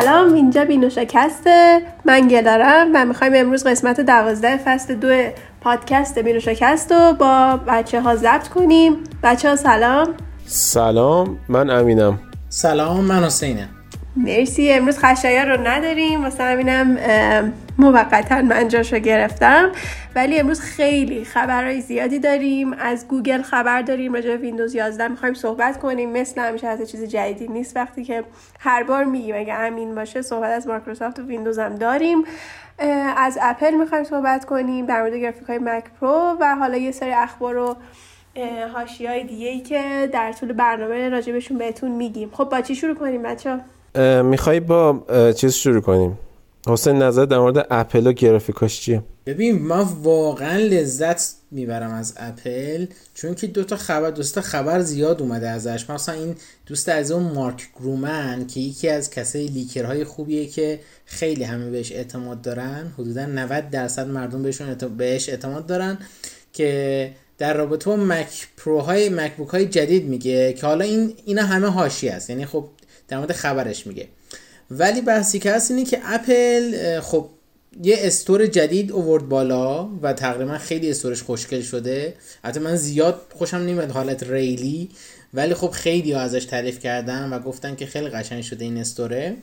سلام اینجا بینوشکسته من گلارم و می‌خوایم امروز قسمت دوازده فصل دو پادکست بینوشکست رو با بچه ها ضبط کنیم. بچه ها سلام. سلام من امینم. سلام من حسینم. مرسی امروز خشایار رو نداریم. واسه همینم موقتا من جاشو گرفتم. ولی امروز خیلی خبرهای زیادی داریم. از گوگل خبر داریم راجع به ویندوز 11 می‌خوایم صحبت کنیم. مثل همیشه از چیز جدیدی نیست. وقتی که هر بار میگیم اگه امین باشه صحبت از مایکروسافت و ویندوز هم داریم. از اپل می‌خوایم صحبت کنیم در مورد گرافیک های Mac Pro و حالا یه سری اخبار و حاشیه های دیگه که در طول برنامه راجبشون بهتون میگیم. خب با چی شروع کنیم بچه می‌خوای با چیز شروع کنیم. حسین نظر در مورد اپل و گرافیکاش چیه؟ ببین من واقعا لذت می‌برم از اپل چون که دوتا خبر دوست خبر زیاد اومده ازش. مثلا این دوست از اون مارک گورمن که یکی از کسای leaker های خوبیه که خیلی همه بهش اعتماد دارن حدودا 90 درصد مردم بهشون بهش اعتماد دارن که در رابطه با Mac Pro های MacBook های جدید میگه که حالا این اینا همه حاشیه است. یعنی خب در مورد خبرش میگه. ولی بحثی که هست اینه که اپل خب یه store جدید اوورد بالا و تقریبا خیلی store ش خوشگل شده. حتی من زیاد خوشم نمیاد حالت ریلی. ولی خب خیلی ها ازش تعریف کردن و گفتن که خیلی قشنگ شده این store ه.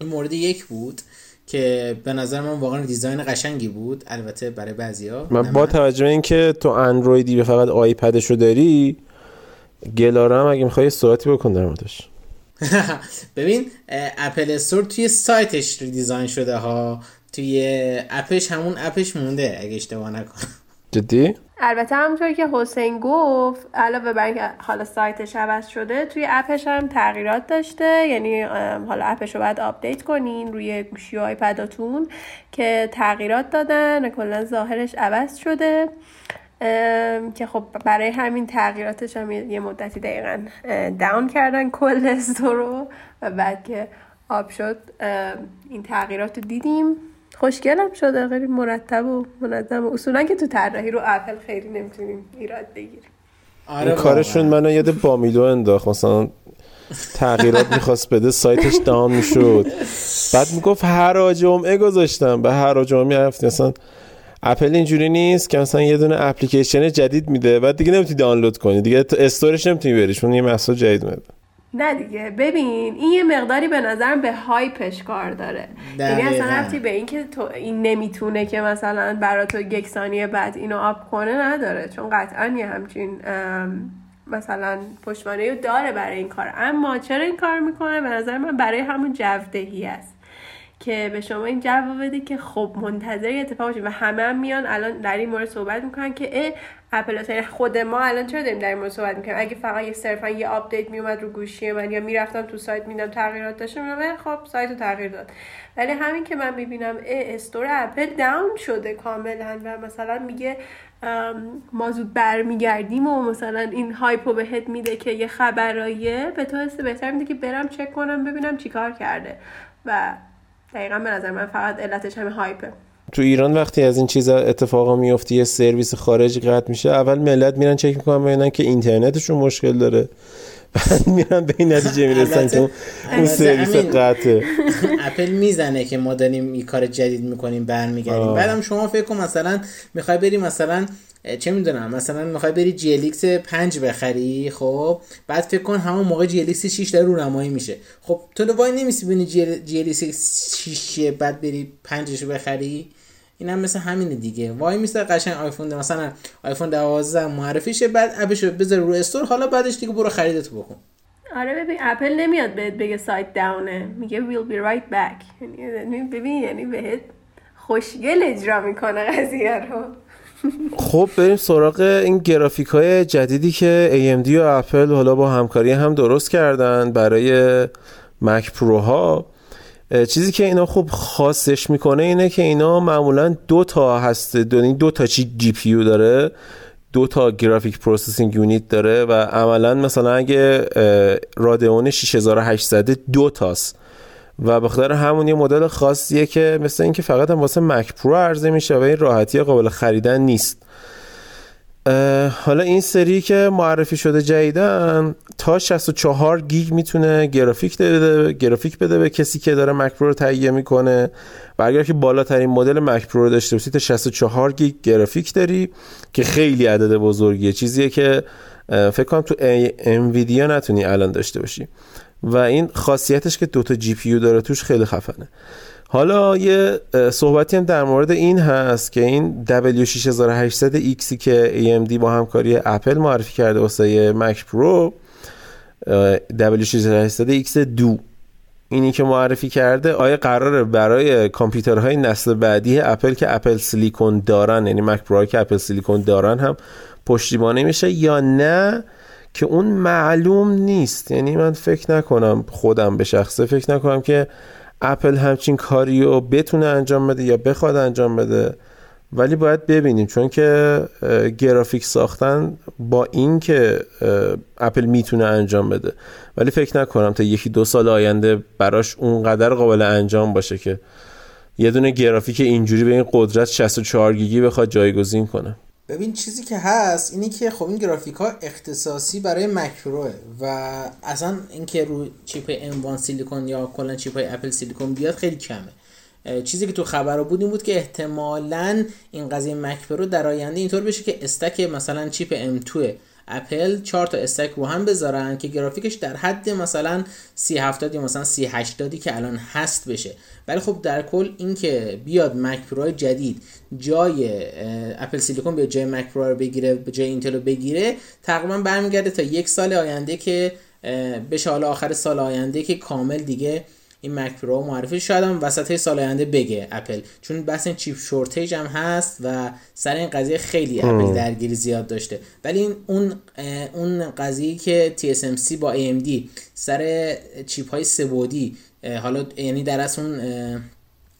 این مورد یک بود که به نظر من واقعا design قشنگی بود. البته برای بعضیا من با توجه اینکه تو اندرویدی به فقط iPad شو داری گلارم اگه می‌خوای صحبتی بکن در موردش. ببین Apple Store توی سایتش design شده ها. توی app ش همون app ش مونده اگه اشتباه نکنم. جدی؟ البته همونطور که حسین گفت علاوه بر اینکه حالا سایتش عوض شده توی app ش هم تغییرات داشته. یعنی حالا app ش رو باید آپدیت کنین روی گوشی و iPad اتون که تغییرات دادن و کلا ظاهرش عوض شده. که خب برای همین تغییراتش هم یه مدتی دقیقا down کردن کل رو و بعد که آب شد این تغییرات رو دیدیم. خوشگلم شده خیلی مرتب و منظم اصولا که تو طراحی رو اپل خیلی نمی‌تونیم ایراد بگیریم. آره این کارشون منو یاد بامیدو انداخت. مثلا تغییرات می‌خواست بده سایتش دام می‌شد. بعد می‌گفت هر جمعه گذاشتم. به هر جمعه هفته مثلا اپل اینجوری نیست که مثلا یه دونه اپلیکیشن جدید میده بعد دیگه نمی‌تونی دانلود کنی. دیگه استورش نمی‌تونی بریش چون یه محصول جدید اومده نه دیگه. ببین این یه مقداری به نظرم به هایپش کار داره. یعنی اصلا رفتی به اینکه تو این نمی‌تونه که مثلا برا تو یک ثانیه بعد اینو آپ کنه نداره. چون قطعا یه همچین مثلا پشتوانه داره برای این کار. اما چرا این کار می‌کنه؟ به نظر من برای همون جودهی است. که به شما این جواب بده که خب منتظر اتفاق باشید و همه هم میان الان در این مورد صحبت می‌کنن که اپل یعنی خود ما الان چرا داریم در این مورد صحبت می‌کنیم؟ اگه فقط یه صرفا یه آپدیت میومد رو گوشی من یا می‌رفتم تو سایت میدم تغییرات داشته میدم خب سایت رو تغییر داد. ولی همین که من می‌بینم store اپل down شده کاملا و مثلا میگه ما زود برمیگردیم و مثلا این hype و بهت میده که یه خبرایه به تو حس بهتر میده که برم چک کنم ببینم چیکار کرده. و دقیقا به نظر من فقط علتش همه hype ه. تو ایران وقتی از این چیزا اتفاقا میفته یه سرویس خارجی قطع میشه اول ملت میرن چک می‌کنن ببینن که اینترنتشون مشکل داره. بعد میرن به این نتیجه می‌رسن که اون سرویس قطعه. اپل می‌زنه که ما داریم این کار جدید می‌کنیم برمیگردیم. بعدم شما فکر کن مثلا می‌خوای بری مثلا چه می‌دونم مثلا می‌خوای بری GLX 5 بخری خب بعد فکر کن همون موقع GLX 6 داره رونمایی میشه. خب تو وای نمیسی ببینی GLX 6 بعد بری 5 رو بخری؟ این هم مثل همینه دیگه. وای میسه قشنگ آیفون ده مثلا آیفون 12 معرفی شه بعد اپش بذار رو استور حالا بعدش دیگه برو خریدتو بکن. آره ببین اپل نمیاد بهت بگه سایت داونه. میگه be right back. یعنی ببین یعنی بهت خوشگل اجرا می‌کنه قضیه رو. خب بریم سراغ این گرافیک های جدیدی که AMD و اپل حالا با همکاری هم درست کردن برای Mac Pro ها چیزی که اینا خوب خاصش می‌کنه اینه که اینا معمولا دو تا هست دو, دو تا چی GPU داره دو تا graphic processing unit داره و عملا مثلا اگه Radeon 6800 دو تاست. و به خاطر همون یه مدل خاصیه که مثل اینکه فقط هم واسه Mac Pro عرضه میشه و این راحتی قابل خریدن نیست. حالا این سری که معرفی شده جدیدن تا 64 گیگ می‌تونه گرافیک بده گرافیک بده به کسی که داره Mac رو تهیه می‌کنه. و اگر که بالاترین مدل Mac رو داشته باشی تا 64 گیگ گرافیک داری که خیلی عدد بزرگیه. چیزیه که فکر کنم تو Nvidia نتونی الان داشته باشی. و این خاصیتش که دوتا GPU داره توش خیلی خفنه. حالا یه صحبتی هم در مورد این هست که این W6800X که AMD با همکاری اپل معرفی کرده واسه Mac Pro W6800X Duo. اینی که معرفی کرده آیا قراره برای کامپیوترهای نسل بعدی اپل که Apple Silicon دارن یعنی Mac Pro که Apple Silicon دارن هم پشتیبانی میشه یا نه؟ که اون معلوم نیست. یعنی من فکر نکنم خودم به شخصه فکر نکنم که اپل همچین کاری رو بتونه انجام بده یا بخواد انجام بده. ولی باید ببینیم چون که گرافیک ساختن با این که اپل می‌تونه انجام بده. ولی فکر نکنم تا یکی دو سال آینده براش اونقدر قابل انجام باشه که یه دونه گرافیک اینجوری به این قدرت 64 گیگی بخواد جایگزین کنه. ببین چیزی که هست اینی که خب این گرافیک ها اختصاصی برای Mac Pro ه و اصلا اینکه رو chip M1 Silicon یا کلا chip های Apple Silicon بیاد خیلی کمه. چیزی که تو خبر بود این بود که احتمالا این قضیه Mac Pro در آینده اینطور بشه که stack مثلا chip M2 اپل چهار تا stack رو هم بذارن که گرافیکش در حد مثلا 3070 یا مثلا 3080 که الان هست بشه. ولی خب در کل اینکه بیاد Mac Pro جدید جای Apple Silicon به جای Mac Pro رو بگیره جای اینتل رو بگیره تقریبا برمیگرده تا یک سال آینده که بشه حالا آخر سال آینده که کامل دیگه این Mac Pro معرفی شاید هم وسط سال آینده بگه اپل چون بس این chip shortage هم هست و سر این قضیه خیلی اپل درگیری زیاد داشته. ولی این اون اون قضیه که TSMC با AMD سر chip های سه بعدی حالا یعنی در اصل اون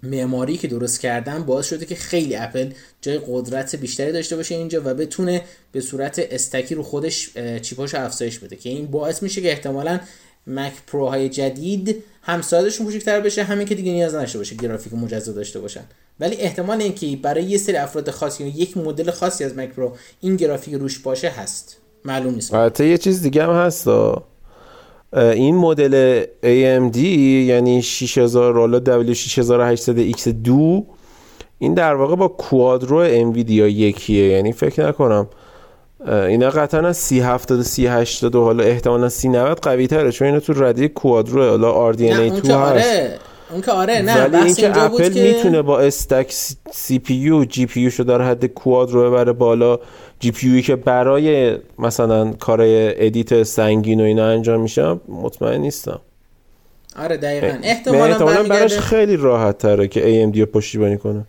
معماری که درست کردن باعث شده که خیلی اپل جای قدرت بیشتری داشته باشه اینجا و بتونه به صورت stack ی رو خودش chip اشو افزایش بده که این باعث میشه که احتمالا Mac Pro های جدید هم سایزشون کوچکتر بشه همین که دیگه نیاز نداشته باشه گرافیک مجزا داشته باشن. ولی احتمال اینکه برای یه سری افراد خاصی یا یک مدل خاصی از Mac Pro این گرافیک روش باشه هست. معلوم نیست. البته یه چیز دیگه هم هست این مدل AMD یعنی 6000 حالا W6800X2 این در واقع با Quadro Nvidia یکیه. یعنی فکر نکنم اینا قطعا از 3070 3080 و حالا احتمالا 3090 قوی تره چون اینا تو رده Quadro حالا RDNA 2 هست آره. اون که آره نه ولی اینکه اپل می‌تونه با استک سی پی یو جی پی یو شو در حد Quadro ببره بالا. GPU که برای مثلا کارهای edit سنگین و اینا انجام میشه مطمئن نیستم. آره دقیقا. احتمالا, احتمالا براش خیلی راحت تره که AMD رو پشتیبانی کنه.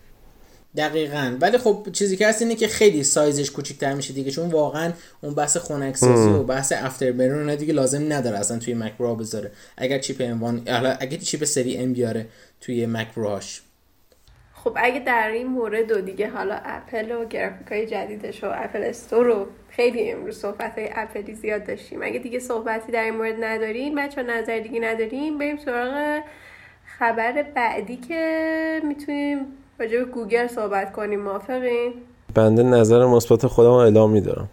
دقیقا. ولی خب چیزی که هست اینه که خیلی سایزش کوچیک‌تر میشه دیگه چون واقعا اون بحث خنک سازی و بحث Afterburner دیگه لازم نداره اصلا توی Mac Pro بذاره. اگر chip M اگر chip سری M بیاره توی Mac Pro هاش خب اگه در این مورد و دیگه حالا اپل و گرافیک های جدیدش و اپل استور رو خیلی امروز صحبت های اپلی زیاد داشتیم. اگه دیگه صحبتی در این مورد نداریم بچه نظر دیگه نداریم بریم سراغ خبر بعدی که می‌تونیم راجع به گوگل صحبت کنیم موافقین؟ بنده نظر مثبت خودم اعلام میدارم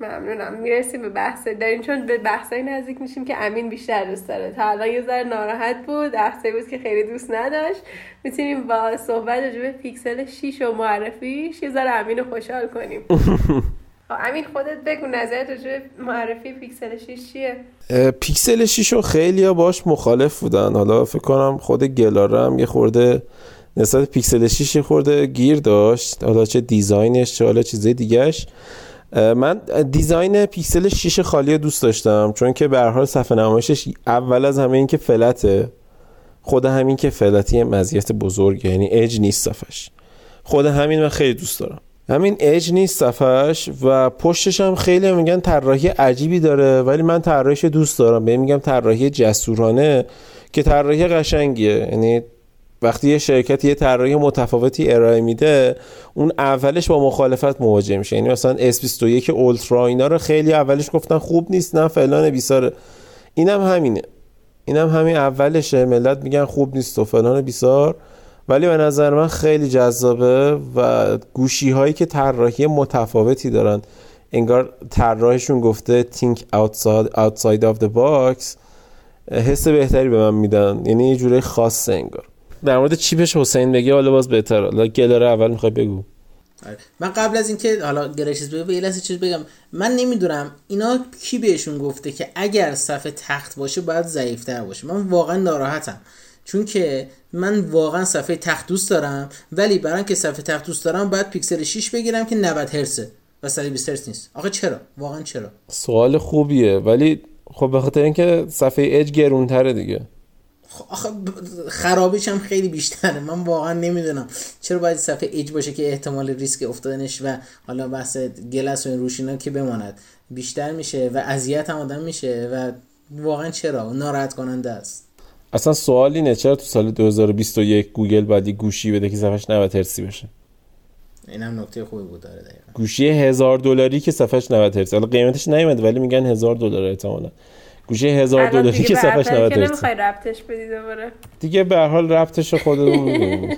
ممنونم. می‌رسیم به بحث داریم چون به بحثای نزدیک میشیم که امین بیشتر دوست داره. تا الان یه ذره ناراحت بود بحثی بود که خیلی دوست نداشت. می‌تونیم با صحبت راجع به پیکسل 6 و معرفیش یه ذره امین رو خوشحال کنیم. خب، امین خودت بگو نظرت راجع معرفی پیکسل 6 چیه؟ پیکسل 6 رو خیلی ها باش مخالف بودن. حالا فکر کنم خود گلارم یه خورده نسبت پیکسل 6 خورده گیر داشت. حالا چه design ش چه حالا چیزای دیگهش. من design پیکسل 6 خیلی دوست داشتم چون که به حال صفحه نمایشش اول از همه این که flat ه. خود همین که فلتی مزیت بزرگه یعنی اج نیست صفحش خود همین من خیلی دوست دارم. همین اج نیست صفحش و پشتش هم خیلی میگن طراحی عجیبی داره ولی من طراحیش دوست دارم. به میگم طراحی جسورانه که طراحی قشنگیه. یعنی وقتی یه شرکت یه طراحی متفاوتی ارائه میده اون اولش با مخالفت مواجه میشه. یعنی مثلا S21 اولترا اینا رو خیلی اولش گفتن خوب نیست نه فلان بیساره اینم هم همینه. اینم هم همین اولشه. ملت میگن خوب نیست و فلان بیسار ولی به نظر من خیلی جذابه و گوشی هایی که طراحی متفاوتی دارن. انگار طراحشون گفته think outside, outside of the box حس بهتری به من میدن. یعنی یه جوره خاصه انگار. در مورد چیپش حسین بگه حالا باز بهتر. حالا گلاره اول می‌خوای بگو. آره. من قبل از اینکه حالا گرشیز بگم یه چیز بگم. من نمی‌دونم اینا کی بهشون گفته که اگر صفحه تخت باشه باید ضعیفتر باشه. من واقعا ناراحتم. چون که من واقعا صفحه تخت دوست دارم ولی برای اینکه صفحه تخت دوست دارم باید پیکسل 6 بگیرم که 90 هرتزه و 120 هرتز نیست. آخه چرا؟ واقعا چرا؟ سوال خوبیه ولی خب به خاطر اینکه صفحه اج گرونتره دیگه. آخه خرابیش هم خیلی بیشتره. من واقعا نمی‌دونم چرا باید صفحه ایج باشه که احتمال ریسک افتادنش و حالا بحث گلس و این روشینا که بماند بیشتر میشه و اذیت هم آدم میشه و واقعا چرا؟ ناراحت کننده است. اصلا سوال اینه چرا تو سال 2021 گوگل باید گوشی بده که صفحش 90 هرتزی بشه؟ اینم نکته خوبی بود داره دقیقا. گوشی هزار دلاری که صفحش 90 هرتز حالا قیمتش نیومده ولی میگن هزار دلار احتمالاً. گوشه هزار دلاری که صفحش 90 هرتز نمی‌خوای ربطش بدی دوباره. دیگه به هر حال ربطش خودمون می‌دونیم.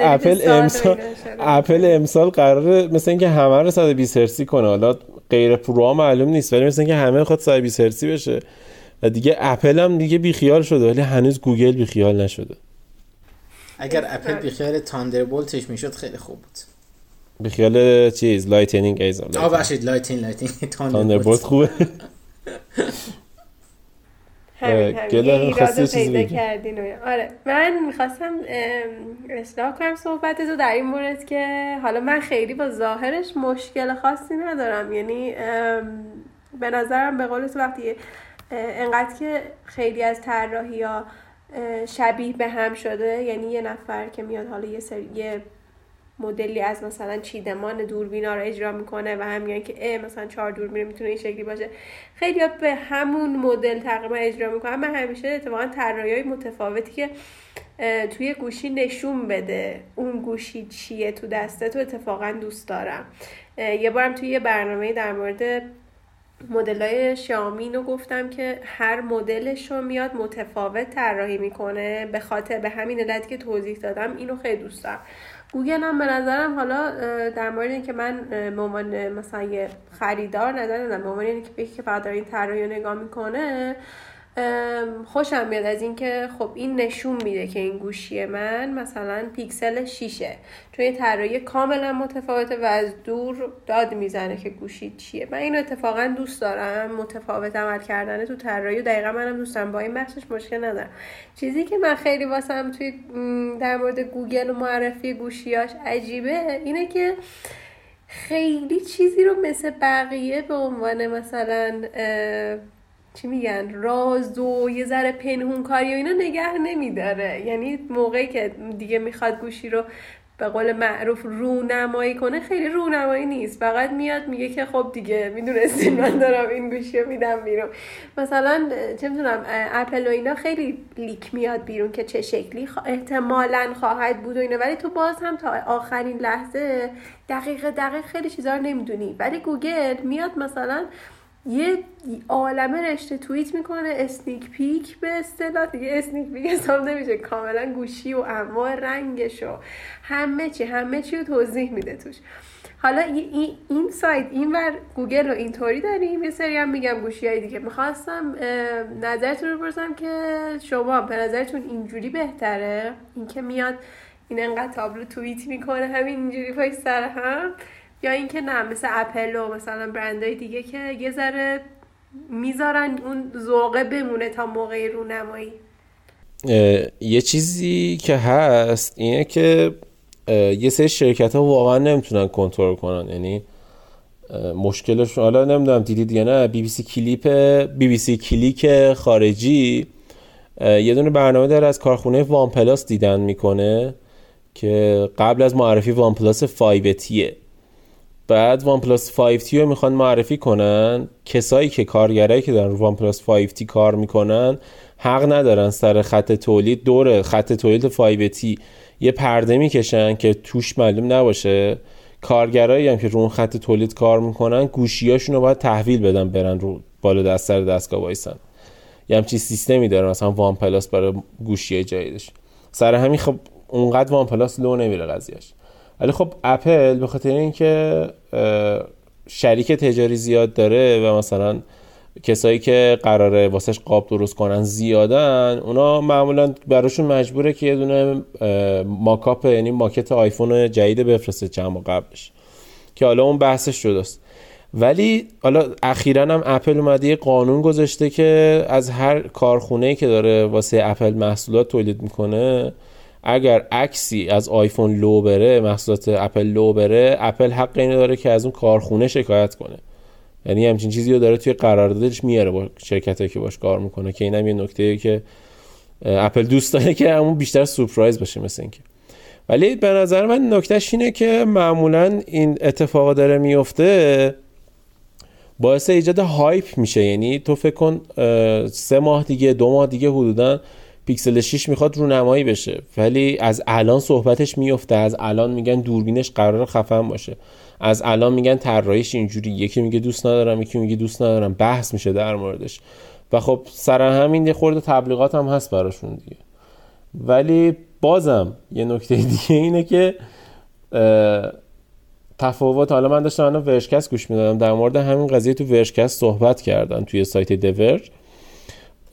اپل امسال اپل امسال قراره مثل اینکه همه رو 120 هرتزی کنه. حالا غیر پرو معلوم نیست ولی مثل اینکه همه خود 120 هرتزی بشه. و دیگه اپل هم دیگه بیخیال شده ولی هنوز گوگل بیخیال نشده. اگر اپل بیخیال Thunderbolt ش می‌شد خیلی خوب بود. بیخیال چیز Lightning ایزم آه باشید Lightning Lightning Thunderbolt خوبه. همین همین. پیدا کردین آره. من می‌خواستم اصلاح کنم صحبت تو در این مورد که حالا من خیلی با ظاهرش مشکل خاصی ندارم. یعنی به نظرم به قول تو وقتی انقدر که خیلی از طراحی ها شبیه به هم شده یعنی یه نفر که میاد حالا یه سری یه مدلی از مثلا چیدمان دوربینا رو اجرا می‌کنه و هم که اه مثلا چهار دوربین می‌تونه این شکلی باشه. خیلی به همون مدل تقریبا اجرا می‌کنن. من همیشه اتفاقا های متفاوتی که توی گوشی نشون بده اون گوشی چیه تو دسته تو اتفاقا دوست دارم. یه بارم توی یه برنامه در مورد مدل های رو گفتم که هر مدلش رو میاد متفاوت طراحی می‌کنه. به خاطر به همین علت که توضیح دادم اینو خیلی دوست دارم. گوگل هم به نظرم حالا در مورد اینکه من به عنوان مثلا یه خریدار نظر ندارم به عنوان اینکه که فقط این طراحی رو نگاه می‌کنه خوشم میاد از اینکه خب این نشون میده که این گوشی من مثلا پیکسل 6 چون یه طراحی کاملا متفاوته و از دور داد می‌زنه که گوشی چیه. من اینو اتفاقا دوست دارم. متفاوت عمل کردنه تو طراحی و دقیقا منم دوستم. با این بخشش مشکل ندارم. چیزی که من خیلی واسم توی در مورد گوگل و معرفی گوشیاش عجیبه اینه که خیلی چیزی رو مثل بقیه به عنوان مثلا چی میگن راز و یه ذره پنهون کاری و اینا نگه نمیداره. یعنی موقعی که دیگه می‌خواد گوشی رو به قول معروف رونمایی کنه خیلی رونمایی نیست. فقط میاد میگه که خب دیگه می‌دونستیم من دارم این گوشی رو میدم بیرون. مثلا چه می‌دونم اپل و اینا خیلی leak میاد بیرون که چه شکلی احتمالا خواهد بود و اینا. ولی تو باز هم تا آخرین لحظه دقیق دقیق خیلی چیزا رو نمی‌دونی. ولی گوگل میاد مثلا یه عالمه رشته توییت می‌کنه sneak peek به اصطلاح. دیگه sneak peek حساب نمیشه. کاملا گوشی و انواع رنگش و همه چی همه چی رو توضیح میده توش. حالا این side این ور گوگل رو اینطوری داریم. یه سری هم میگم گوشی های دیگه. می‌خواستم نظرتون رو بپرسم که شما به نظرتون اینجوری بهتره؟ اینکه میاد این انقدر تابلو توییت می‌کنه همین اینجوری پای سر هم. یا اینکه نه مثل اپل و مثلا برندهای دیگه که یه ذره می‌ذارن اون ذوقه بمونه تا موقع رونمایی. یه چیزی که هست اینه که یه سری شرکت ها واقعا نمی‌تونن کنترل کنن. یعنی مشکلش حالا نمی‌دونم دیدید یا نه بی بی سی کلیپ بی بی سی کلیک خارجی. یه دونه برنامه داره از کارخونه وان پلاس دیدن می‌کنه که قبل از معرفی وان پلاس 5 تیه. بعد وان پلاس 5 تی رو می‌خوان معرفی کنن. کسایی که کارگرایی که دارن وان پلاس 5 تی کار می‌کنن حق ندارن سر خط تولید. دور خط تولید 5 تی یه پرده می‌کشن که توش معلوم نباشه. کارگرایی هم که رو اون خط تولید کار می‌کنن گوشیاشون رو باید تحویل بدن برن رو بالا دست سر دستگاه وایسن. یه همچین سیستمی داره مثلا وان پلاس برای گوشی جدیدش. سر همین خب اونقدر وان پلاس لو نمیره قضیهش ولی خب اپل به خاطر اینکه شریک تجاری زیاد داره و مثلا کسایی که قراره واسش قاب درست کنن زیادن اونا معمولا براشون مجبوره که یه دونه mockup یعنی ماکت آیفون جدید بفرسته چند ماه قبلش که حالا اون بحثش شدست ولی حالا اخیرا هم اپل اومده یه قانون گذاشته که از هر کارخونه که داره واسه اپل محصولات تولید می‌کنه اگر عکسی از آیفون لو بره محصولات اپل لو بره اپل حق اینو داره که از اون کارخونه شکایت کنه. یعنی همچین چیزی رو داره توی قراردادش میاره با شرکتی که باش کار می‌کنه که اینم یه نکته که اپل دوست داره که همون بیشتر سورپرایز باشه مثل اینکه. ولی به نظر من نکتهش اینه که معمولا این اتفاق داره میفته باعث ایجاد hype میشه. یعنی تو فکر کن سه ماه دیگه دو ماه دیگه حدودا پیکسل 6 می‌خواد رونمایی بشه. ولی از الان صحبتش میفته. از الان میگن دوربینش قرار خفن باشه. از الان میگن طراحیش اینجوری. یکی میگه دوست ندارم یکی میگه دوست ندارم. بحث میشه در موردش. و خب سر همین یه خورده تبلیغات هم هست براشون دیگه. ولی بازم یه نکته دیگه اینه که تفاوت. حالا من داشتم الان ورشکست گوش می‌دادم. در مورد همین قضیه تو ورشکست صحبت کردن توی سایت دورج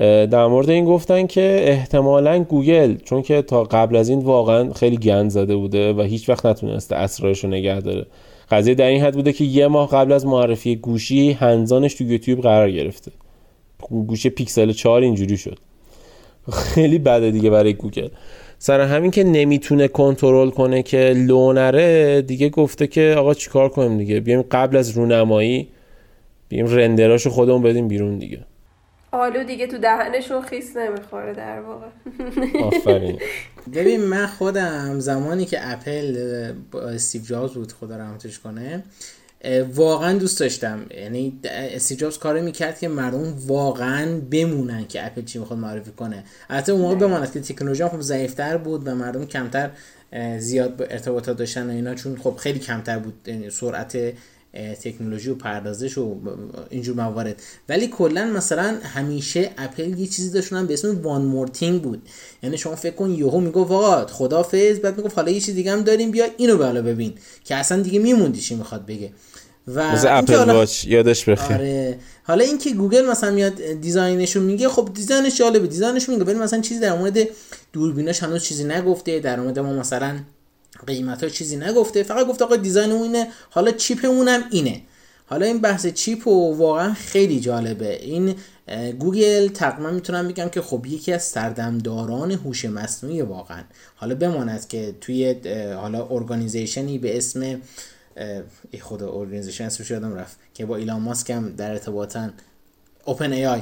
در مورد این گفتن که احتمالا گوگل چون که تا قبل از این واقعا خیلی گند زده بوده و هیچ وقت نتونسته اسرارش رو نگه داره. قضیه در این حد بوده که یه ماه قبل از معرفی گوشی هنزانش تو یوتیوب قرار گرفته. گوشی پیکسل 4 اینجوری شد. خیلی بده دیگه برای گوگل. سر همین که نمی‌تونه کنترل کنه که لو نره دیگه گفته که آقا چیکار کنیم دیگه؟ بیایم قبل از رونمایی بیایم render اشو خودمون بدیم بیرون دیگه. آلو دیگه تو دهنشون خیس نمی‌خوره در واقع. آفرین. ببین من خودم زمانی که اپل با استیو جابز بود خدا رحمتش کنه واقعا دوست داشتم. یعنی استیو جابز کاری می‌کرد که مردم واقعا بمونن که اپل چی می‌خواد معرفی کنه. البته اون موقع بماند که تکنولوژی خب ضعیفتر بود و مردم کمتر زیاد ارتباطات داشتن و اینا چون خب خیلی کمتر بود یعنی سرعت تکنولوژی و پردازش و اینجور موارد. ولی کلا مثلا همیشه اپل یه چیزی داشتن به اسم وان مور تینگ بود. یعنی شما فکر کن یهو میگو خدا خدافظ بعد می‌گفت حالا یه چیز دیگه هم داریم بیا اینو بالا ببین. که اصلا دیگه میموندی چی می‌خواد بگه. و اپل واچ یادش بخیر آره. حالا اینکه گوگل مثلا میاد design شو میگه خب design ش جالبه. design ش میگه ولی مثلا چیزی در مورد دوربیناش هنوز چیزی نگفته در مورد ما مثلا قیمت ها چیزی نگفته فقط گفته آقا design مون اینه حالا چیپمونم اینه. حالا این بحث چیپ و واقعا خیلی جالبه. این گوگل تقریبا می‌تونم بگم که خب یکی از سردمداران هوش مصنوعی واقعا. حالا بماند که توی حالا organization ی به اسم ای خدا organization اسمش یادم رفت که با ایلان ماسک هم در ارتباطن. OpenAI.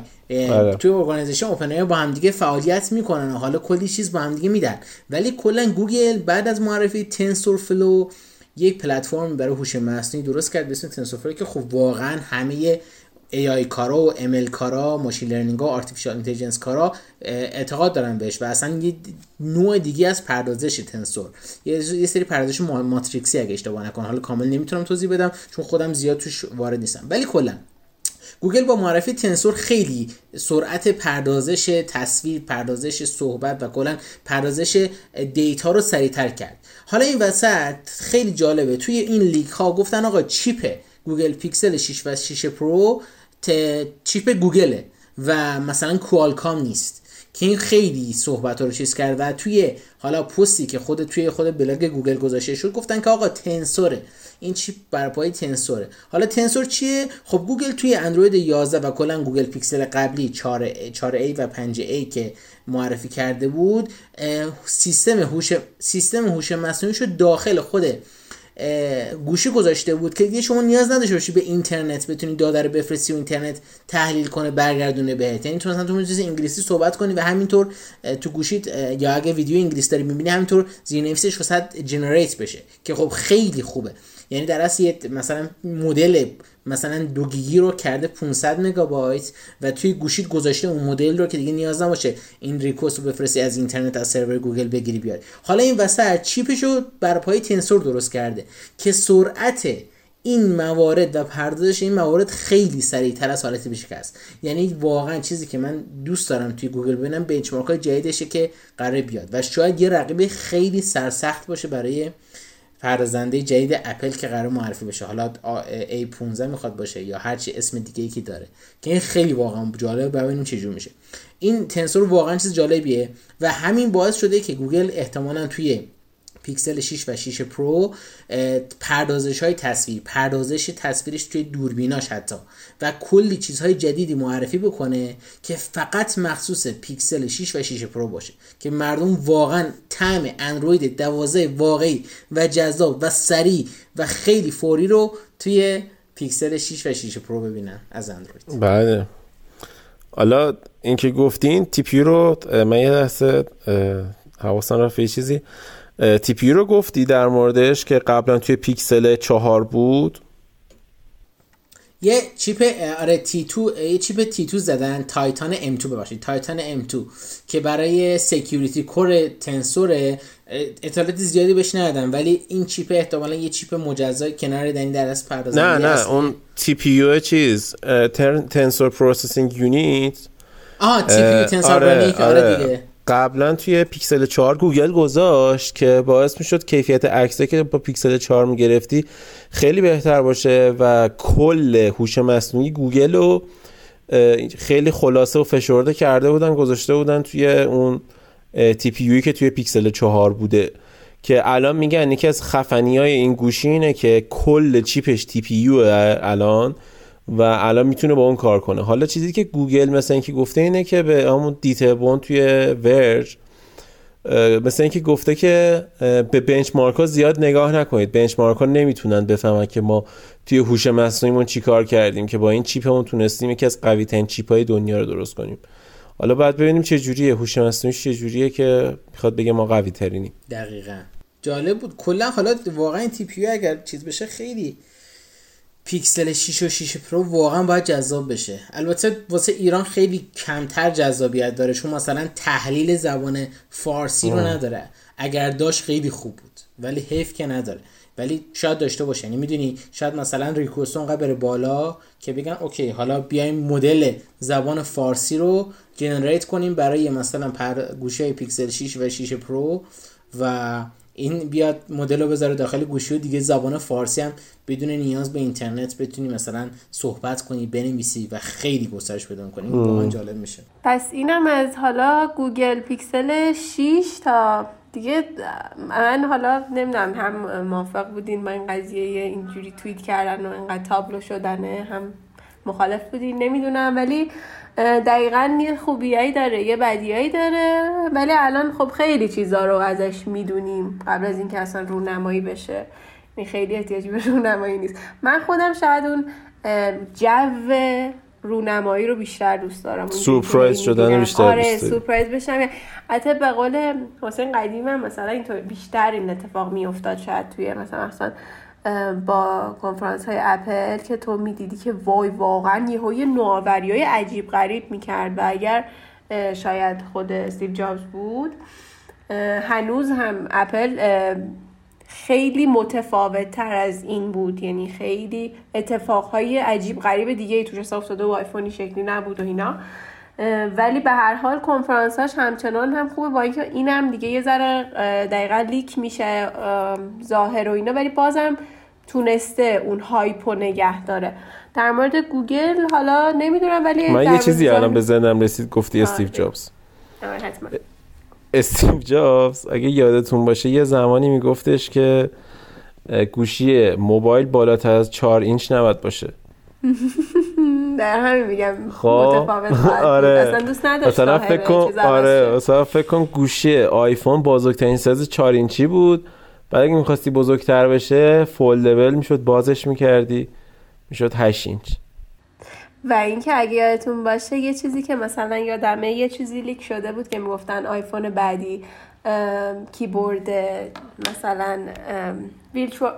توی organization OpenAI با همدیگه فعالیت می‌کنن و حالا کلی چیز با همدیگه میدن. ولی کلا گوگل بعد از معرفی TensorFlow یک پلتفرم برای هوش مصنوعی درست کرد به اسم TensorFlow که خب واقعا همه AI کارا و ML کارا machine learning و artificial intelligence کارا اعتقاد دارن بهش و اصلا یه نوع دیگه از پردازش tensor. یه سری پردازش ماتریکسی اگه اشتباه نکنم. حالا کامل نمی‌تونم توضیح بدم چون خودم زیاد توش وارد نیستم. ولی کلا گوگل با معرفی Tensor خیلی سرعت پردازش تصویر پردازش صحبت و کلا پردازش data رو سریعتر کرد. حالا این وسط خیلی جالبه. توی این leak ها گفتن آقا چیپ گوگل پیکسل 6 و 6 پرو chip گوگله. و مثلا Qualcomm نیست. که این خیلی صحبت رو چیز کرد و توی حالا پستی که خود توی خود بلاگ گوگل گذاشته شد گفتن که آقا تنسوره. این chip بر پایه تنسوره. حالا تنسور چیه؟ خب گوگل توی اندروید 11 و کلا گوگل پیکسل قبلی 4 4A و 5A که معرفی کرده بود سیستم هوش سیستم هوش مصنوعی داخل خود گوشی گذاشته بود که دیگه شما نیاز نداشته باشی به اینترنت بتونی داده رو بفرستی و اینترنت تحلیل کنه برگردونه بهت. یعنی تو مثلا تو می‌تونی انگلیسی صحبت کنی و همینطور تو گوشیت یا اگه ویدیو انگلیسی داری می‌بینی همینطور زیرنویسش واسه generate بشه که خب خیلی خوبه. یعنی در اصل مثلا مدل مثلا دو گیگی رو کرده 500 مگابایت و توی گوشیت گذاشته اون مدل رو که دیگه نیاز نباشه این request رو بفرستی از اینترنت از سرور گوگل بگیری بیاد. حالا این وسط chip ش رو بر پایه تنسور درست کرده که سرعت این موارد و پردازش این موارد خیلی سریعتر از حالت پیش است. یعنی واقعا چیزی که من دوست دارم توی گوگل ببینم benchmark های جدیدشه که قراره بیاد. و شاید یه رقیب خیلی سرسخت باشه برای پردازنده جدید اپل که قراره معرفی بشه. حالا A15 می‌خواد باشه یا هرچی اسم دیگه ای که داره. که این خیلی واقعا جالبه ببینیم چجور میشه. این تنسور واقعا چیز جالبیه و همین باعث شده که گوگل احتمالا توی پیکسل 6 و 6 Pro پردازش های تصویر. پردازش تصویرش توی دوربیناش حتی. و کلی چیزهای جدیدی معرفی بکنه که فقط مخصوص پیکسل 6 و 6 Pro باشه. که مردم واقعا طعم اندروید 12 واقعی و جذاب و سریع و خیلی فوری رو توی پیکسل 6 و 6 Pro ببینن از اندروید. بله. حالا اینکه گفتین TPU رو من یه حواسم رفت یه چیزی. تیپی رو گفتی در موردش که قبلا توی پیکسل چهار بود؟ یه چیپ آره تی تو یه چیپ تی تو زدن تایتان M2 ببخشید تایتان M2 که برای سکیوریتی کور تنسور اطلاعات زیادی بهش ندادن ولی این چیپ احتمالا یه چیپ مجزای کنار دنی در از پردازنده نه نه اون تی پی یو چیز تنسور پروسسینگ یونیت آها TPU تنسور آره, آره. دیگه. قبلا توی پیکسل 4 گوگل گذاشت که باعث می‌شد کیفیت عکسی که با پیکسل 4 می‌گرفتی خیلی بهتر باشه و کل هوش مصنوعی گوگل رو خیلی خلاصه و فشرده کرده بودن گذاشته بودن توی اون TPU که توی پیکسل 4 بوده. که الان میگن یکی از خفنی های این گوشی اینه که کل chip ش TPU الان و الان می‌تونه با اون کار کنه. حالا چیزی که گوگل مثلا اینکه گفته اینه که به همون دیتابون توی ورج مثلا اینکه گفته که به بنچمارک ها زیاد نگاه نکنید. بنچمارک ها نمی‌تونن بفهمن که ما توی هوش مصنوعیمون چیکار کردیم که با این چیپمون تونستیم یکی از قوی ترین چیپ های دنیا رو درست کنیم. حالا بعد ببینیم چه جوریه. هوش مصنوعی چه جوریه که می‌خواد بگه ما قوی ترینیم دقیقا. جالب بود. کلا حالا واقعا این TPU اگر چیز بشه خیلی پیکسل 6 و 6 Pro واقعا باید جذاب بشه. البته واسه ایران خیلی کمتر جذابیت داره چون مثلا تحلیل زبان فارسی رو نداره. اگر داشت خیلی خوب بود ولی حیف که نداره. ولی شاید داشته باشه. یعنی می‌دونی شاید مثلا request اونقدر بره بالا که بگن okay حالا بیایم مدل زبان فارسی رو generate کنیم برای مثلا پر گوشه پیکسل 6 و 6 Pro و این بیاد مدل رو بذاره داخل گوشی و دیگه زبان فارسی هم بدون نیاز به اینترنت بتونی مثلا صحبت کنی بنویسی و خیلی گسترش پیدا کنی واقعا جالب میشه. پس اینم از حالا گوگل پیکسل 6 تا دیگه من حالا نمی‌دونم هم موافق بودین با این قضیه اینجوری توییت کردن و اینقدر تابلو شدنه هم مخالف بودین نمی‌دونم ولی دقیقا یه خوبیایی داره یه بدیایی داره ولی الان خب خیلی چیزا رو ازش می‌دونیم قبل از اینکه اصلا رونمایی بشه. این خیلی احتیاجی به رونمایی نیست. من خودم شاید اون جو رونمایی رو بیشتر دوست دارم. سورپرایز شدن بیشتر آره سورپرایز بشم. حتی به قول حسین قدیم مثلا اینطور بیشتر این اتفاق میافتاد شاید توی مثلا اصلا با کنفرانس های اپل که تو می‌دیدی که وای واقعا یه های های عجیب غریب می‌کرد و اگر شاید خود استیو جابز بود هنوز هم اپل خیلی متفاوت تر از این بود. یعنی خیلی اتفاقهای عجیب غریب دیگه توش افتاده و آیفونی شکلی نبود و اینا. ولی به هر حال کنفرانساش همچنان هم خوبه. با اینکه اینم دیگه یه ذره دقیقا leak میشه ظاهر و اینا ولی بازم تونسته اون hype و نگه داره. در مورد گوگل حالا نمی‌دونم ولی من یه چیزی الان به ذهنم رسید گفتی استیو جابز. استیو جابز اگه یادتون باشه یه زمانی میگفتش که گوشی موبایل بالاتر از 4 اینچ نباید باشه. در همین میگم خب متفاوت آره. اصلا دوست نداشت مثلا فکر کن آره مثلا فکر کن گوشی آیفون بزرگترین سایز 4 اینچی بود. بعد اگه می‌خواستی بزرگتر بشه foldable می‌شد بازش می‌کردی می‌شد 8 اینچ. و اینکه اگه یادتون باشه یه چیزی که مثلا یادمه یه چیزی leak شده بود که می‌گفتن آیفون بعدی کیبورد مثلا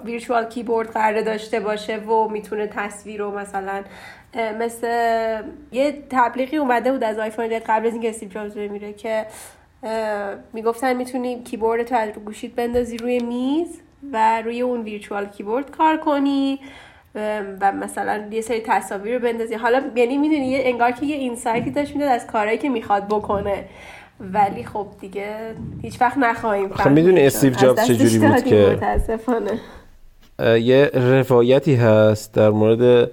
virtual keyboard قراره داشته باشه و می‌تونه تصویر رو مثلا مثل یه تبلیغی اومده بود از آیفون قبل از اینکه استیو جابز بمیره که می‌گفتن می‌تونی کیبورد تو از گوشیت بندازی روی میز و روی اون virtual keyboard کار کنی و مثلا یه سری تصاویر رو بندازی. حالا یعنی می‌دونی انگار که یه insight ی داشت می‌داد از کارهایی که می‌خواد بکنه. ولی خب دیگه هیچ وقت نخواهیم خب می‌دونی استیو جابز چجوری بود که؟ یه روایتی هست در مورد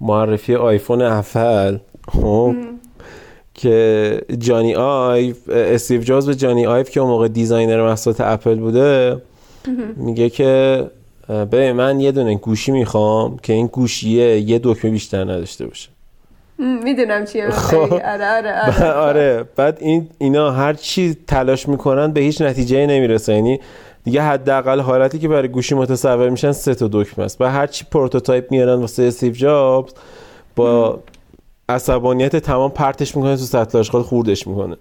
معرفی آیفون اول خب که جانی آیف استیو جابز به جانی آیف که اون موقع designer محصولات اپل بوده میگه که به من یه دونه گوشی می‌خوام که این گوشیه یه دکمه بیشتر نداشته باشه. می‌دونم چیه. خب. آره آره آره, آره. بعد این اینا هر چی تلاش می‌کنن به هیچ نتیجه نمی‌رسه. یعنی دیگه حداقل حالتی که برای گوشی متصور میشن سه تا دکمه است. و هر چی prototype میارن واسه استیو جابز با عصبانیت تمام پرتش می‌کنه تو سطل آشغال خوردش می‌کنه.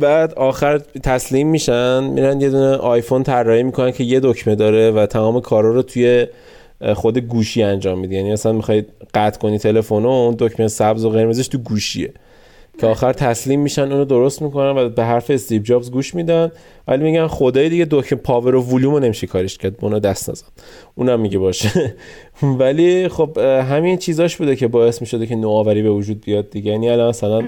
بعد آخر تسلیم میشن میرن یه دونه آیفون طراحی می‌کنن که یه دکمه داره و تمام کارا رو توی خود گوشی انجام میده. یعنی مثلا می‌خواید قطع کنی تلفن اون دکمه سبز و قرمزش تو گوشیه. که آخر تسلیم میشن اونو درست می‌کنن و به حرف استیو جابز گوش میدن. ولی میگن خدای دیگه دکمه پاور و ولوم نمیشه کارش کرد. اونا دست نزن. اونم میگه باشه. ولی خب همین چیزاش بوده که باعث می‌شده که نوآوری به وجود بیاد دیگه. یعنی الان مثلا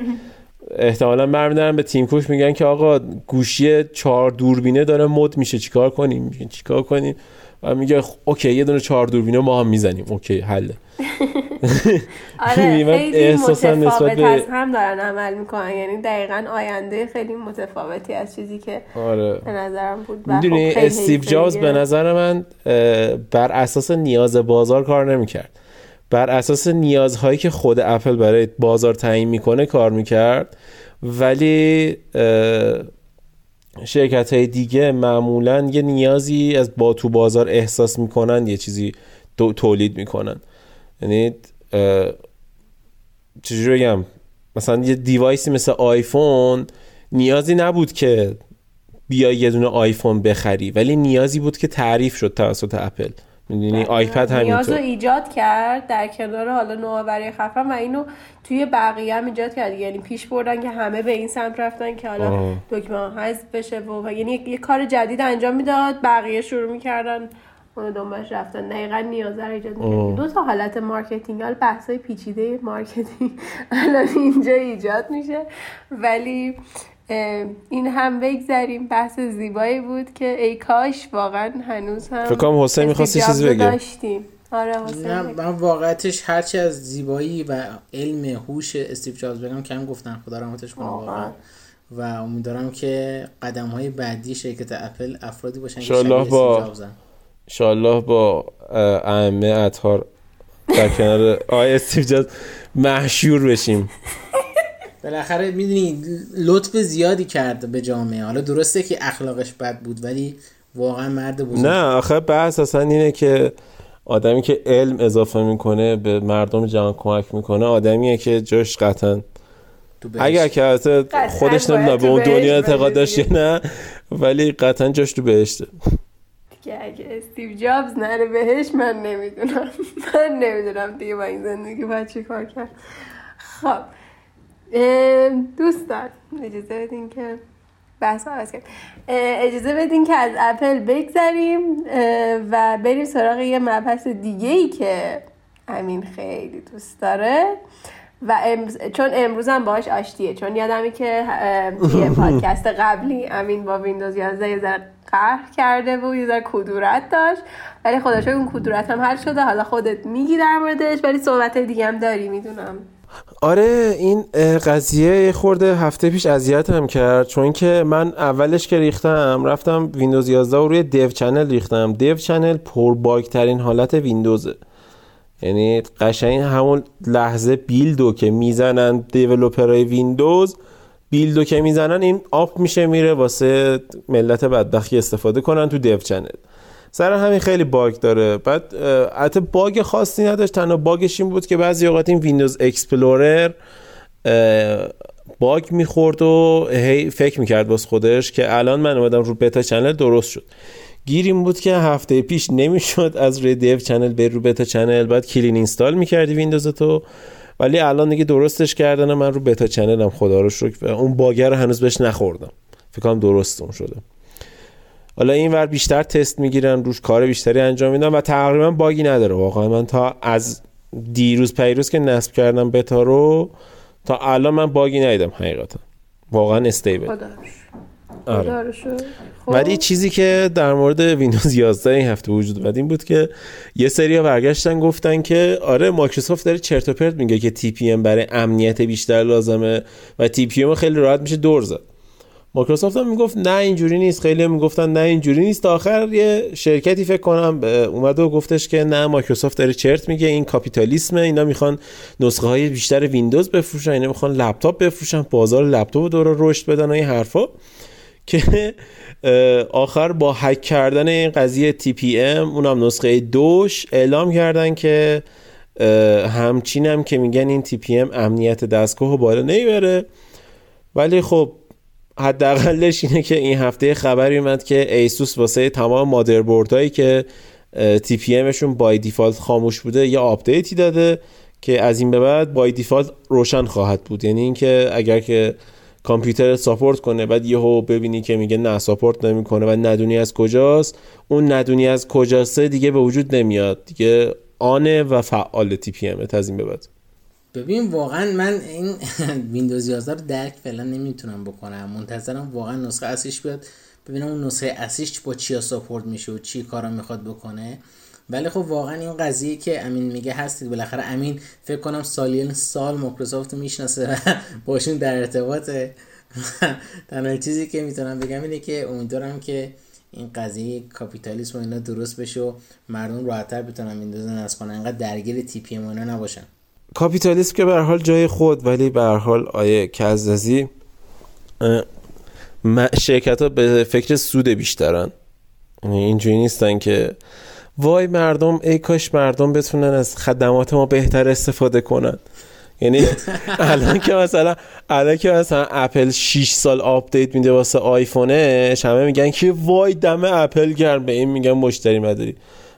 احتمالا برمیدارن به تیم کوک میگن که آقا گوشی چهار دوربینه داره مد میشه. چیکار کنیم؟ چیکار کنیم؟ میگه okay یه دونه چهار دوربینه ما هم می‌زنیم. okay حله. آره خیلی متفاوت از هم دارن عمل می‌کنن. یعنی دقیقا آینده خیلی متفاوتی از چیزی که آره. به نظرم بود. می‌دونی خب استیو جابز به نظر من بر اساس نیاز بازار کار نمی‌کرد. بر اساس نیازهایی که خود اپل برای بازار تعیین می‌کنه کار می‌کرد. ولی شرکت های دیگه معمولا یه نیازی از با تو بازار احساس می‌کنن یه چیزی تولید می‌کنن. یعنی چجوری بگم؟ مثلا یه دیوایسی مثل آیفون نیازی نبود که بیای یه دونه آیفون بخری ولی نیازی بود که تعریف شد توسط اپل. می‌دونی؟ آیپد همینطور. نیاز رو ایجاد کرد در کنار حالا نوآوری خفن و اینو توی بقیه هم ایجاد کرد. یعنی پیش بردن که همه به این سمت رفتن که حالا دکمه حذف بشه و یعنی یه کار جدید انجام می‌داد. بقیه شروع می‌کردن اونو دنبالش رفتن. دقیقا نیاز رو ایجاد دو تا حالت marketing. حالا بحث پیچیده marketing الان اینجا ایجاد میشه. ولی این هم بگذریم بحث زیبایی بود که ای کاش واقعا هنوز هم فکر کنم حسین می‌خواستی چیزی بگه. داشتیم. آره نه من واقعیتش هرچی از زیبایی و علم هوش استیو جابز بگم کم گفتن. خدا رحمتش کنه واقعا. و امیدوارم که قدم های بعدی شرکت اپل افرادی باشن که با انشالله با ائمه اطهار در کنار آی استیو جابز محشور بشیم. بالاخره می‌دونی لطف زیادی کرد به جامعه. حالا درسته که اخلاقش بد بود ولی واقعا مرد بزرگ. نه آخه بحث اصلا اینه که آدمی که علم اضافه می‌کنه به مردم جهان کمک می‌کنه آدمیه که جاش قطعا اگر که خودش نمی‌دونه به اون دنیا اعتقاد داشته نه؟ ولی قطعا جاش تو بهشته. که اگه استیو جابز نره بهش من نمی‌دونم. من نمی‌دونم دیگه با این زندگی باید چی کار کرد. خب. دوستان اجازه بدین که بحث عوض کنیم. اجازه بدین که از اپل بگذریم و بریم سراغ یه مبحث دیگه ای که امین خیلی دوست داره. و چون امروز هم باهاش آشتیه. چون یادمی که یه پادکست قبلی امین با ویندوز 11 یه ذره قهر کرده و یه ذره کدورت داشت. ولی خدا اون کدورت هم حل شده. حالا خودت میگی در موردش ولی صحبت دیگه هم داری می‌دونم. آره این قضیه خورده هفته پیش اذیت هم کرد. چون که من اولش که ریختم رفتم ویندوز 11 و روی dev channel ریختم. dev channel پر باگ ترین حالت ویندوزه. یعنی قشنگ همون لحظه build و که می‌زنن developer ای ویندوز build و که می‌زنن این up میشه میره واسه ملت بدبختی استفاده کنن تو dev channel. سر همین خیلی باگ داره. بعد حتی باگ خاصی نداشت. تنها باگش این بود که بعضی اوقات این ویندوز اکسپلورر باگ می‌خورد و هی فکر می‌کرد باز خودش که الان من اومدم رو beta channel درست شد. گیر این بود که هفته پیش نمی‌شد از روی dev channel به رو beta channel. بعد clean install می‌کردی ویندوز تو. ولی الان دیگه درستش کردن من رو beta channel هم خدا رو شکر اون باگر رو هنوز بهش نخوردم. فکر کنم درستم شده. حالا این ور بیشتر تست می‌گیرن روش کار بیشتری انجام میدن و تقریبا باگی نداره. واقعا من تا از دیروز پریروز که نصب کردم بتا رو تا الان من باگی ندیدم حقیقتا. واقعا stable آره. خب. ولی چیزی که در مورد ویندوز 11 این هفته وجود اومد این بود که یه سری برگشتن گفتن که آره مایکروسافت داره چرت و پرت میگه که TPM برای امنیت بیشتر لازمه و TPM خیلی راحت میشه دور زد. مایکروسافت هم می‌گفت نه اینجوری نیست. خیلی می‌گفتن نه اینجوری نیست. آخر یه شرکتی فکر کنم اومد و گفتش که نه مایکروسافت داره چرت میگه این کاپیتالیسمه اینا می‌خوان نسخه های بیشتر ویندوز بفروشن اینا می‌خوان لپتاپ بفروشن بازار لپتاپ دور رشد بدن و این حرفا. که آخر با هک کردن این قضیه TPM اونم نسخه دوش اعلام کردن که همچین هم که میگن این TPM امنیت دستگاه بالا نمی‌بره ولی خب حداقلش اینه که این هفته خبری اومد که ایسوس واسه تمام مادربردهایی که TPM شون by default خاموش بوده یا آپدیتی داده که از این به بعد by default روشن خواهد بود. یعنی اینکه اگر که کامپیوتر support کنه بعد یهو ببینی که میگه نه support نمی‌کنه و ندونی از کجاست اون ندونی از کجاسته دیگه به وجود نمیاد. دیگه on ه و فعال TPM از این به بعد. ببین واقعا من این ویندوز 11 رو درک فعلا نمی‌تونم بکنم. منتظرم واقعا نسخه اصلیش بیاد ببینم اون نسخه اصلیش با چیا ساپورت میشه و چی کارا می‌خواد بکنه. ولی خب واقعا این قضیه که امین میگه هستید بالاخره امین فکر کنم سالیان سال مایکروسافت می‌شناسه و باشون در ارتباطه. تنها چیزی که می‌تونم بگم اینه که امیدوارم که این قضیه کاپیتالیسم اینا درست بشه و مردم راحتتر بتونن ویندوز نصب کنن. انقدر درگیر TPM نباشن. کاپیتالیسم که به حال جای خود ولی به حال آیه کزازی شرکت ها به فکر سود بیشترن. یعنی اینجوری نیستن که وای مردم ای کاش مردم بتونن از خدمات ما بهتر استفاده کنن. یعنی الان که مثلا الان که مثلا اپل 6 سال آپدیت میده واسه آیفونه همه میگن که وای دم اپل گرم. به این میگن مشتری مداری.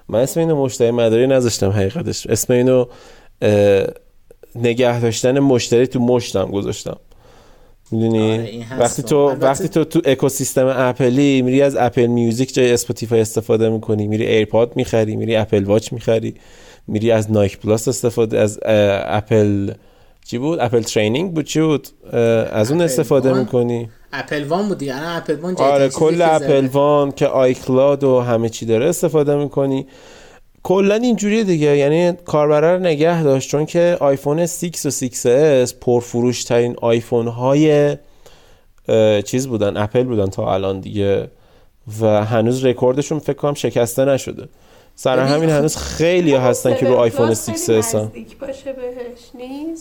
من اسم اینو مشتری مداری نذاشتم حقیقتش. اسم اینو نگه داشتن مشتری تو مشتم گذاشتم. می‌دونی؟ آره وقتی تو وقتی تو تو اکوسیستم اپلی میری از اپل میوزیک جای اسپاتیفای استفاده می‌کنی. میری ایرپاد می‌خری میری اپل واچ می‌خری میری از نایک پلاس استفاده از اپل چی بود؟ اپل ترینینگ بود چی بود؟ از اون استفاده می‌کنی. اپل وان بود دیگه. اپل وان آره کل اپل وان که آی کلاد و همه چی داره استفاده می‌کنی. کلا اینجوریه دیگه. یعنی کاربره رو نگه داشت چون که آیفون 6 و 6s پرفروش ترین آیفون های چیز بودن اپل بودن تا الان دیگه. و هنوز رکوردشون فکر کنم شکسته نشده. سر همین هنوز خیلی ها هستن که رو آیفون 6 هستن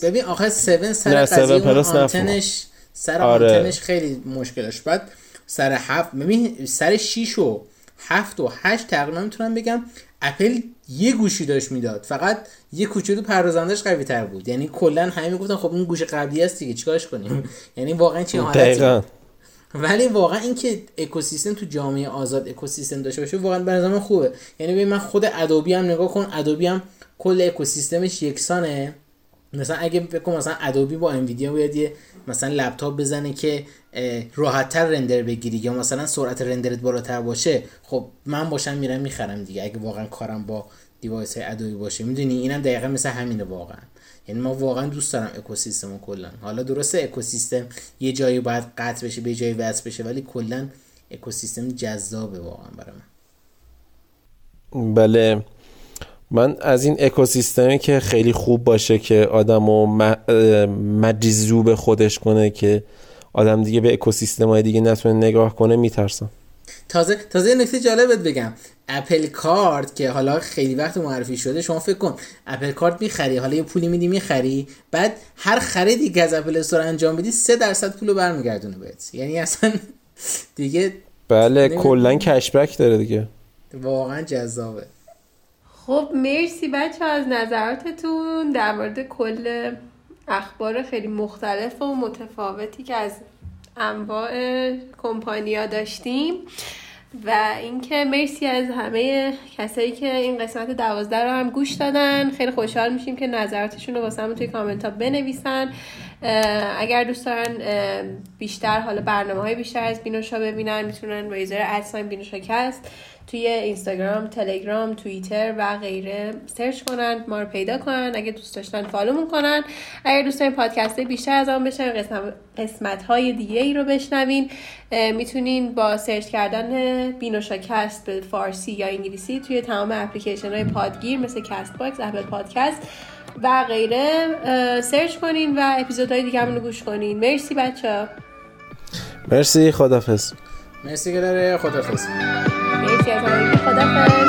ببین آخه 7 سر قضیه آنتنش سر آره. آنتنش خیلی مشکلش بعد سر هفت ببین سر 6 و 7 و 8 تقریبا می‌تونم بگم اپل یه گوشی داشت می‌داد. فقط یه کوچولو پردازندش قوی تر بود. یعنی کلا همه می‌گفتن خب این گوش قبلی است دیگه چیکارش کنیم؟ یعنی واقعا چی حالتی ولی واقعا اینکه اکوسیستم تو جامعه آزاد اکوسیستم داشته باشه واقعا به نظر خوبه. یعنی ببین من خود ادوبی هم نگاه کن ادوبی هم کل اکوسیستمش یکسانه. مثلا اگه کنم مثلا ادوبی با انویدیا بیاد یه مثلا لپتاپ بزنه که راحتتر render بگیری یا مثلا سرعت render ت بالاتر باشه خب من باشم میرم می‌خرم دیگه. اگه واقعا کارم با device های ادوبی باشه. می‌دونی؟ اینم دقیقا مثل همینه واقعا. یعنی ما واقعا دوست دارم اکوسیستم کلا. حالا درسته اکوسیستم یه جایی باید قطع بشه به جایی وصل بشه ولی کلا اکوسیستم جذابه واقعا برای من. بله. من از این اکوسیستمی که خیلی خوب باشه که آدمو مجذوب خودش کنه که آدم دیگه به اکوسیستم های دیگه نتونه نگاه کنه میترسم. تازه تازه نکته جالبت بگم. اپل کارت که حالا خیلی وقت معرفی شده شما فکر کن اپل کارت می‌خری حالا یه پولی میدی می‌خری بعد هر خریدی که از اپل استور انجام بدی سه درصد پولو برمیگردونه بهت. یعنی اصلا دیگه بله کلا کشبک داره دیگه. واقعا جذابه. خب مرسی بچه از نظراتتون در مورد کل اخبار خیلی مختلف و متفاوتی که از انواع کمپانیا داشتیم و اینکه مرسی از همه کسایی که این قسمت دوازده رو هم گوش دادن. خیلی خوشحال میشیم که نظراتشون رو واسه توی کامنت ها بنویسن. اگر دوست دارن بیشتر حالا برنامه های بیشتر از بینوشا ببینن می‌تونن ایزار ادساین بینوشا کست توی اینستاگرام تلگرام توییتر و غیره search کنن ما رو پیدا کنن اگه دوست داشتن follow مون کنن. اگه دوست دارین پادکست بیشتر از آن بشن قسمت های دیگه ای رو بشنوین می‌تونین با search کردن بینوشاکست به فارسی یا انگلیسی توی تمام اپلیکیشن های پادگیر مثل Castbox Apple Podcast و غیره search کنین و اپیزودهای دیگه رو گوش کنین. مرسی بچه مرسی خدافز مرسی که داره خدافز مرسی از خدافز